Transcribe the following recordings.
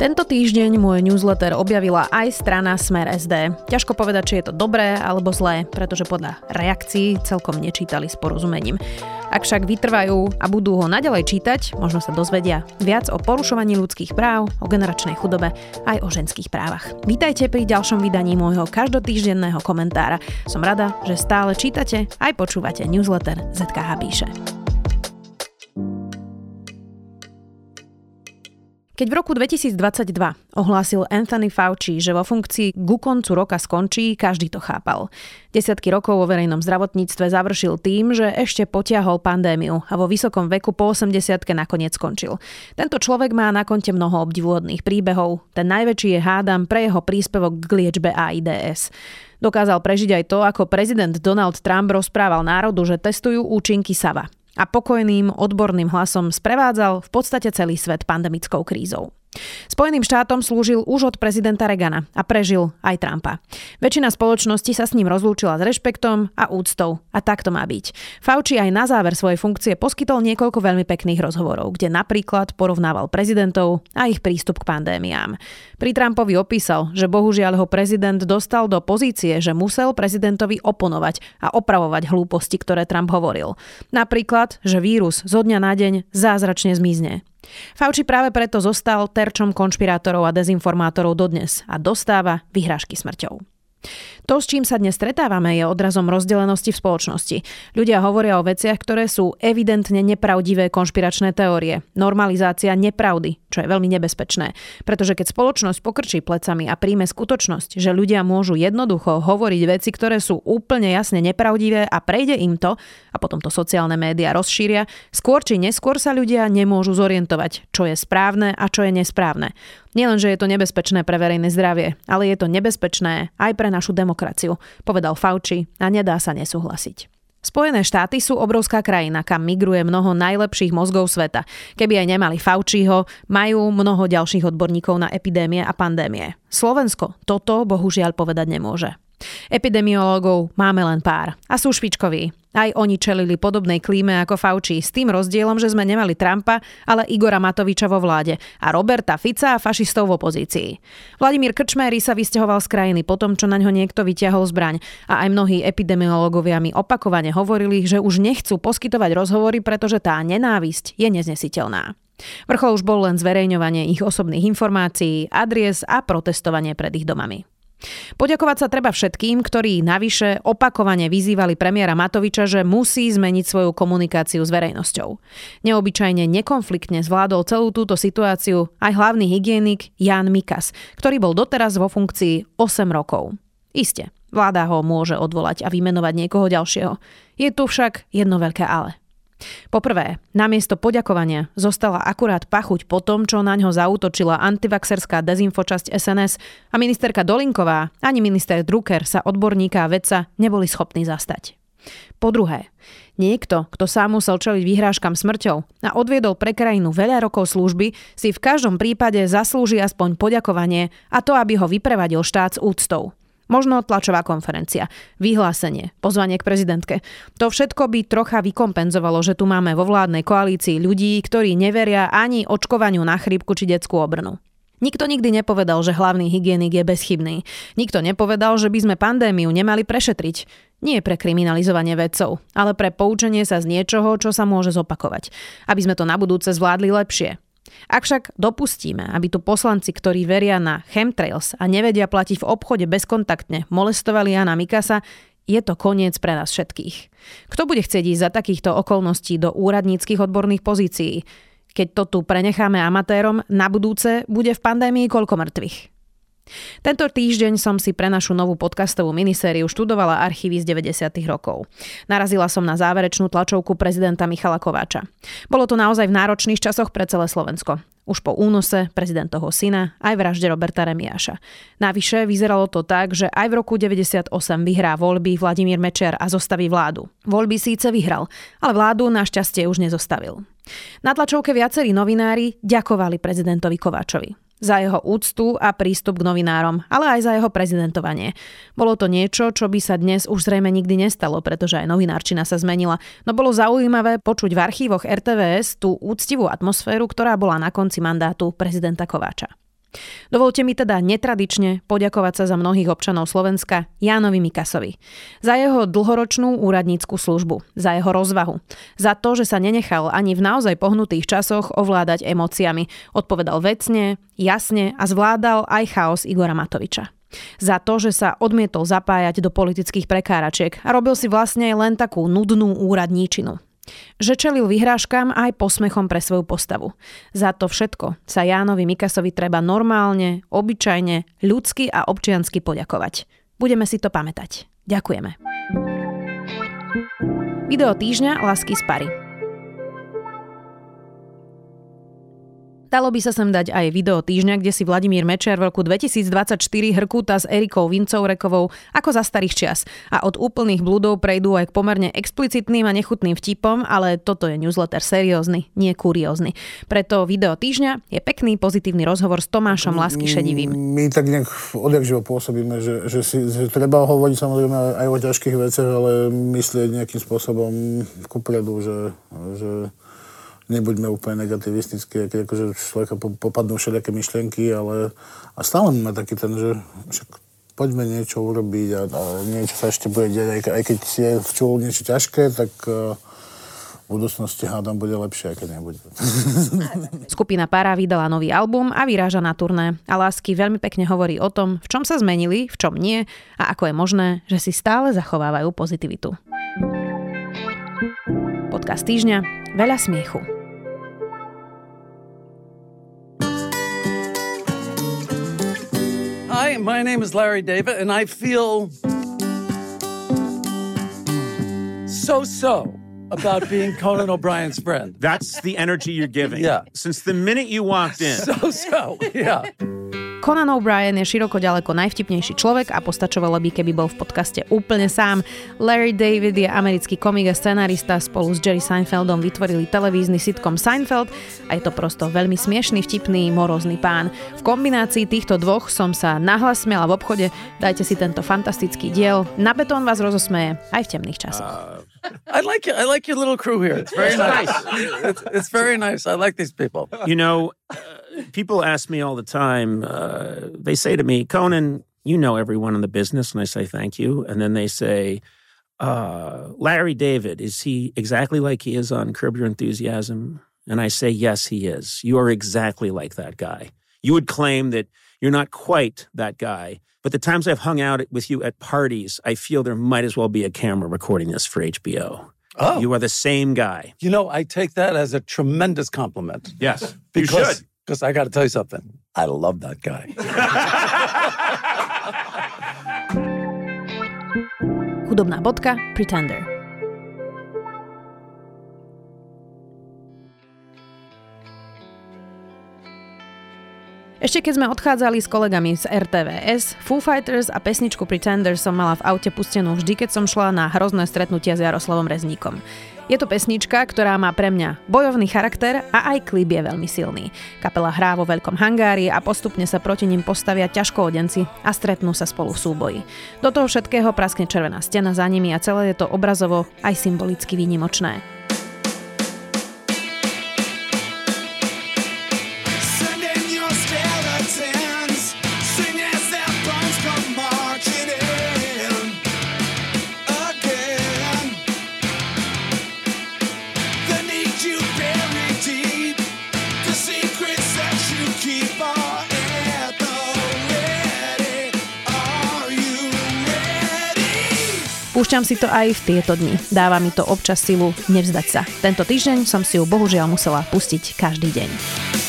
Tento týždeň môj newsletter objavila aj strana Smer SD. Ťažko povedať, či je to dobré alebo zlé, pretože podľa reakcií celkom nečítali s porozumením. Ak však vytrvajú a budú ho naďalej čítať, možno sa dozvedia viac o porušovaní ľudských práv, o generačnej chudobe aj o ženských právach. Vítajte pri ďalšom vydaní môjho každotýždenného komentára. Som rada, že stále čítate aj počúvate newsletter ZKH Píše. Keď v roku 2022 ohlásil Anthony Fauci, že vo funkcii ku koncu roka skončí, každý to chápal. Desiatky rokov vo verejnom zdravotníctve završil tým, že ešte potiahol pandémiu a vo vysokom veku po 80 nakoniec skončil. Tento človek má na konte mnoho obdivuhodných príbehov. Ten najväčší je hádam pre jeho príspevok k liečbe AIDS. Dokázal prežiť aj to, ako prezident Donald Trump rozprával národu, že testujú účinky Sava a pokojným, odborným hlasom sprevádzal v podstate celý svet pandemickou krízou. Spojeným štátom slúžil už od prezidenta Regana a prežil aj Trumpa. Väčšina spoločnosti sa s ním rozlúčila s rešpektom a úctou a tak to má byť. Fauci aj na záver svojej funkcie poskytol niekoľko veľmi pekných rozhovorov, kde napríklad porovnával prezidentov a ich prístup k pandémiám. Pri Trumpovi opísal, že bohužiaľ ho prezident dostal do pozície, že musel prezidentovi oponovať a opravovať hlúposti, ktoré Trump hovoril. Napríklad, že vírus zo dňa na deň zázračne zmizne. Fauci práve preto zostal terčom konšpirátorov a dezinformátorov dodnes a dostáva vyhrážky smrťou. To, s čím sa dnes stretávame, je odrazom rozdelenosti v spoločnosti. Ľudia hovoria o veciach, ktoré sú evidentne nepravdivé konšpiračné teórie. Normalizácia nepravdy, čo je veľmi nebezpečné. Pretože keď spoločnosť pokrčí plecami a príjme skutočnosť, že ľudia môžu jednoducho hovoriť veci, ktoré sú úplne jasne nepravdivé a prejde im to, a potom to sociálne médiá rozšíria, skôr či neskôr sa ľudia nemôžu zorientovať, čo je správne a čo je nesprávne. Nielen, že je to nebezpečné pre verejné zdravie, ale je to nebezpečné aj pre našu demokraciu, povedal Fauci a nedá sa nesúhlasiť. Spojené štáty sú obrovská krajina, kam migruje mnoho najlepších mozgov sveta. Keby aj nemali Fauciho, majú mnoho ďalších odborníkov na epidémie a pandémie. Slovensko toto bohužiaľ povedať nemôže. Epidemiológov máme len pár a sú špičkoví. Aj oni čelili podobnej klíme ako Fauci, s tým rozdielom, že sme nemali Trumpa, ale Igora Matoviča vo vláde a Roberta Fica a fašistov v opozícii. Vladimír Krčméry sa vysťahoval z krajiny potom, čo na ňo niekto vyťahol zbraň a aj mnohí epidemiológovia mi opakovane hovorili, že už nechcú poskytovať rozhovory, pretože tá nenávisť je neznesiteľná. Vrchol už bol len zverejňovanie ich osobných informácií, adries a protestovanie pred ich domami. Poďakovať sa treba všetkým, ktorí navyše opakovane vyzývali premiéra Matoviča, že musí zmeniť svoju komunikáciu s verejnosťou. Neobyčajne nekonfliktne zvládol celú túto situáciu aj hlavný hygienik Jan Mikas, ktorý bol doteraz vo funkcii 8 rokov. Isté, vláda ho môže odvolať a vymenovať niekoho ďalšieho. Je tu však jedno veľké ale. Poprvé, namiesto poďakovania zostala akurát pachuť po tom, čo na ňo zautočila antivaxerská dezinfočasť SNS a ministerka Dolinková ani minister Drucker sa odborníka a vedca neboli schopní zastať. Po druhé, niekto, kto sám musel čeliť vyhrážkam smrťou a odviedol pre krajinu veľa rokov služby, si v každom prípade zaslúži aspoň poďakovanie a to, aby ho vyprevadil štát s úctou. Možno tlačová konferencia, vyhlásenie, pozvanie k prezidentke. To všetko by trocha vykompenzovalo, že tu máme vo vládnej koalícii ľudí, ktorí neveria ani očkovaniu na chrípku či detskú obrnu. Nikto nikdy nepovedal, že hlavný hygienik je bezchybný. Nikto nepovedal, že by sme pandémiu nemali prešetriť. Nie pre kriminalizovanie vedcov, ale pre poučenie sa z niečoho, čo sa môže zopakovať. Aby sme to na budúce zvládli lepšie. Ak však dopustíme, aby tu poslanci, ktorí veria na chemtrails a nevedia platiť v obchode bezkontaktne, molestovali Jana Mikasa, je to koniec pre nás všetkých. Kto bude chcieť ísť za takýchto okolností do úradníckých odborných pozícií? Keď to tu prenecháme amatérom, na budúce bude v pandémii koľko mŕtvych. Tento týždeň som si pre našu novú podcastovú minisériu študovala archívy z 90. rokov. Narazila som na záverečnú tlačovku prezidenta Michala Kováča. Bolo to naozaj v náročných časoch pre celé Slovensko. Už po únose prezidentovho syna aj vražde Roberta Remiáša. Navyše vyzeralo to tak, že aj v roku 98 vyhrá voľby Vladimír Mečer a zostaví vládu. Voľby síce vyhral, ale vládu našťastie už nezostavil. Na tlačovke viacerí novinári ďakovali prezidentovi Kováčovi za jeho úctu a prístup k novinárom, ale aj za jeho prezidentovanie. Bolo to niečo, čo by sa dnes už zrejme nikdy nestalo, pretože aj novinárčina sa zmenila, no bolo zaujímavé počuť v archívoch RTVS tú úctivú atmosféru, ktorá bola na konci mandátu prezidenta Kováča. Dovolte mi teda netradične poďakovať sa za mnohých občanov Slovenska Jánovi Mikasovi. Za jeho dlhoročnú úradnícku službu, za jeho rozvahu, za to, že sa nenechal ani v naozaj pohnutých časoch ovládať emóciami. Odpovedal vecne, jasne a zvládal aj chaos Igora Matoviča. Za to, že sa odmietol zapájať do politických prekáračiek a robil si vlastne len takú nudnú úradníčinu. Že čelil vyhrážkam aj posmechom pre svoju postavu. Za to všetko sa Jánovi Mikasovi treba normálne, obyčajne, ľudsky a občiansky poďakovať. Budeme si to pamätať. Ďakujeme. Video týždňa Lásky z Pary. Dalo by sa sem dať aj video týždňa, kde si Vladimír Mečer v roku 2024 hrkúta s Erikou Vincovrekovou ako za starých čias. A od úplných bludov prejdú aj k pomerne explicitným a nechutným vtipom, ale toto je newsletter seriózny, nie kuriózny. Preto video týždňa je pekný pozitívny rozhovor s Tomášom Lásky Šedivým. My tak nejak odjak živo pôsobíme, že, že, si, že treba hovoriť samozrejme aj o ťažkých veciach, ale myslieť nejakým spôsobom kupredu, že, že nebuďme úplne negativistickí, keď akože človeka popadnú všelijaké myšlienky, ale a stále máme taký ten, že však poďme niečo urobiť a, a niečo sa ešte bude deť, aj, aj keď je v čulu niečo ťažké, tak uh, v budúcnosti hádam bude lepšie, keď nebude. Skupina Para vydala nový album a vyráža na turné. A Lásky veľmi pekne hovorí o tom, v čom sa zmenili, v čom nie a ako je možné, že si stále zachovávajú pozitivitu. Podcast týždňa. Veľa smiechu. Hi, my name is Larry David, and I feel so so about being Conan O'Brien's friend. That's the energy you're giving. Yeah. Since the minute you walked in. So so, yeah. Conan O'Brien je široko ďaleko najvtipnejší človek a postačovalo by, keby bol v podcaste úplne sám. Larry David je americký komik a scenarista, spolu s Jerry Seinfeldom vytvorili televízny sitcom Seinfeld a je to prosto veľmi smiešný, vtipný, morozný pán. V kombinácii týchto dvoch som sa nahlas v obchode, dajte si tento fantastický diel, na betón vás rozosmeje aj v temných časoch. Uh... I like it. I like your little crew here. It's very nice. it's, it's, very nice. I like these people. You know, people ask me all the time. Uh, they say to me, Conan, you know everyone in the business, and I say thank you. And then they say, uh, Larry David, is he exactly like he is on Curb Your Enthusiasm? And I say, yes, he is. You are exactly like that guy. You would claim that you're not quite that guy but the times I've hung out with you at parties, I feel there might as well be a camera recording this for HBO. Oh. You are the same guy. You know, I take that as a tremendous compliment. Yes. because, you should. Because I got to tell you something. I love that guy. Hudobná bodka Pretender. Ešte keď sme odchádzali s kolegami z RTVS, Foo Fighters a pesničku Pretender som mala v aute pustenú vždy, keď som šla na hrozné stretnutia s Jaroslavom Rezníkom. Je to pesnička, ktorá má pre mňa bojovný charakter a aj klip je veľmi silný. Kapela hrá vo veľkom hangári a postupne sa proti ním postavia ťažkoodenci a stretnú sa spolu v súboji. Do toho všetkého praskne červená stena za nimi a celé je to obrazovo aj symbolicky výnimočné. Púšťam si to aj v tieto dni. Dáva mi to občas silu nevzdať sa. Tento týždeň som si ju bohužiaľ musela pustiť každý deň.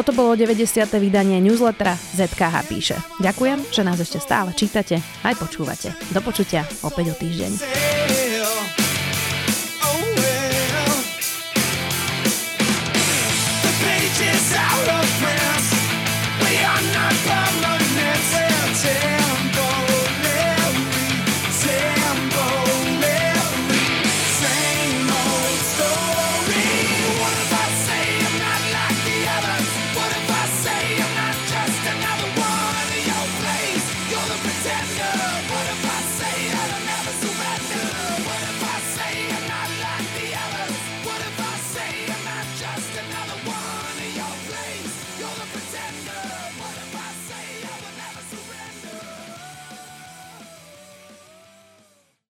Toto bolo 90. vydanie newslettera ZKH píše. Ďakujem, že nás ešte stále čítate aj počúvate. Do počutia opäť o týždeň.